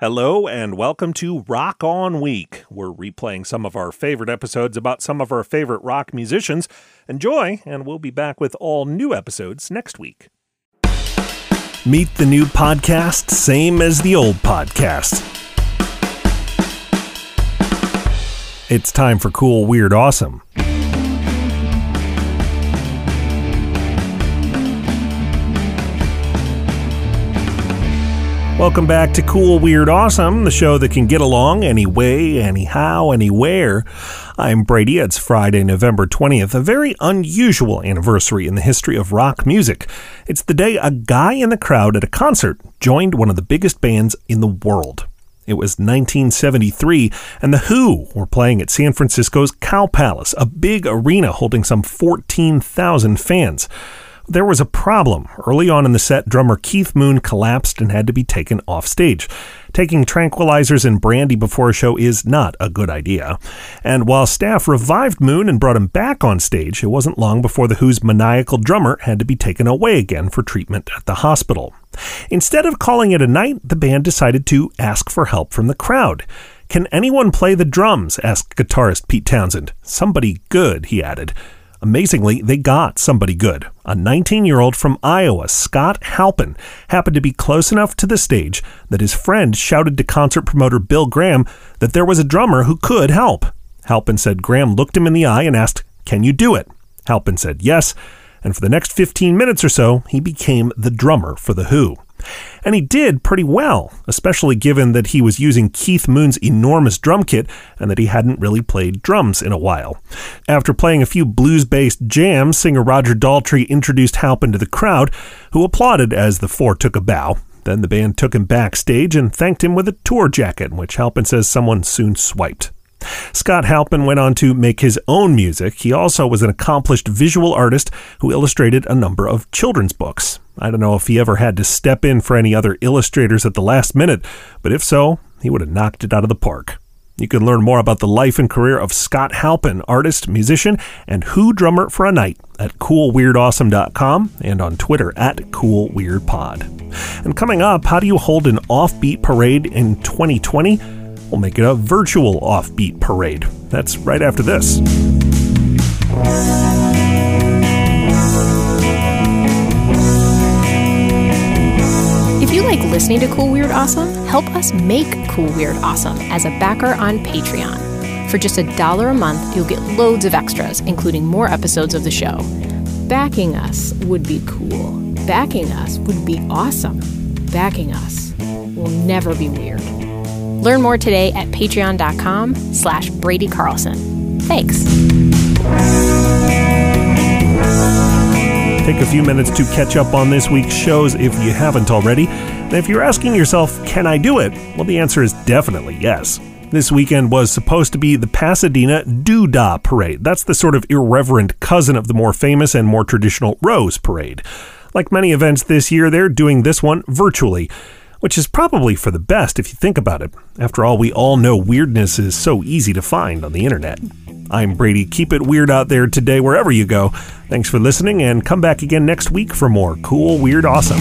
Hello and welcome to Rock On Week. We're replaying some of our favorite episodes about some of our favorite rock musicians. Enjoy, and we'll be back with all new episodes next week. Meet the new podcast, same as the old podcast. It's time for Cool, Weird, Awesome. Welcome back to Cool, Weird, Awesome, the show that can get along any way, anyhow, anywhere. I'm Brady. It's Friday, November 20th, a very unusual anniversary in the history of rock music. It's the day a guy in the crowd at a concert joined one of the biggest bands in the world. It was 1973, and The Who were playing at San Francisco's Cow Palace, a big arena holding some 14,000 fans. There was a problem. Early on in the set, drummer Keith Moon collapsed and had to be taken off stage. Taking tranquilizers and brandy before a show is not a good idea. And while staff revived Moon and brought him back on stage, it wasn't long before The Who's maniacal drummer had to be taken away again for treatment at the hospital. Instead of calling it a night, the band decided to ask for help from the crowd. Can anyone play the drums? asked guitarist Pete Townshend. Somebody good, he added. Amazingly, they got somebody good. A 19 year old from Iowa, Scot Halpin, happened to be close enough to the stage that his friend shouted to concert promoter Bill Graham that there was a drummer who could help. Halpin said Graham looked him in the eye and asked, Can you do it? Halpin said yes, and for the next 15 minutes or so, he became the drummer for The Who. And he did pretty well, especially given that he was using Keith Moon's enormous drum kit and that he hadn't really played drums in a while. After playing a few blues based jams, singer Roger Daltrey introduced Halpin to the crowd, who applauded as the four took a bow. Then the band took him backstage and thanked him with a tour jacket, which Halpin says someone soon swiped. Scot Halpin went on to make his own music. He also was an accomplished visual artist who illustrated a number of children's books. I don't know if he ever had to step in for any other illustrators at the last minute, but if so, he would have knocked it out of the park. You can learn more about the life and career of Scot Halpin, artist, musician, and Who drummer for a night at coolweirdawesome.com and on Twitter at coolweirdpod. And coming up, how do you hold an offbeat parade in 2020? We'll make it a virtual offbeat parade. That's right after this. If you like listening to Cool Weird Awesome, help us make Cool Weird Awesome as a backer on Patreon. For just a dollar a month, you'll get loads of extras, including more episodes of the show. Backing us would be cool. Backing us would be awesome. Backing us will never be weird. Learn more today at patreon.com slash Brady Carlson. Thanks. Take a few minutes to catch up on this week's shows if you haven't already. And if you're asking yourself, can I do it? Well, the answer is definitely yes. This weekend was supposed to be the Pasadena Doo-Dah Parade. That's the sort of irreverent cousin of the more famous and more traditional Rose Parade. Like many events this year, they're doing this one virtually which is probably for the best if you think about it. After all, we all know weirdness is so easy to find on the internet. I'm Brady. Keep it weird out there today, wherever you go. Thanks for listening, and come back again next week for more cool, weird, awesome.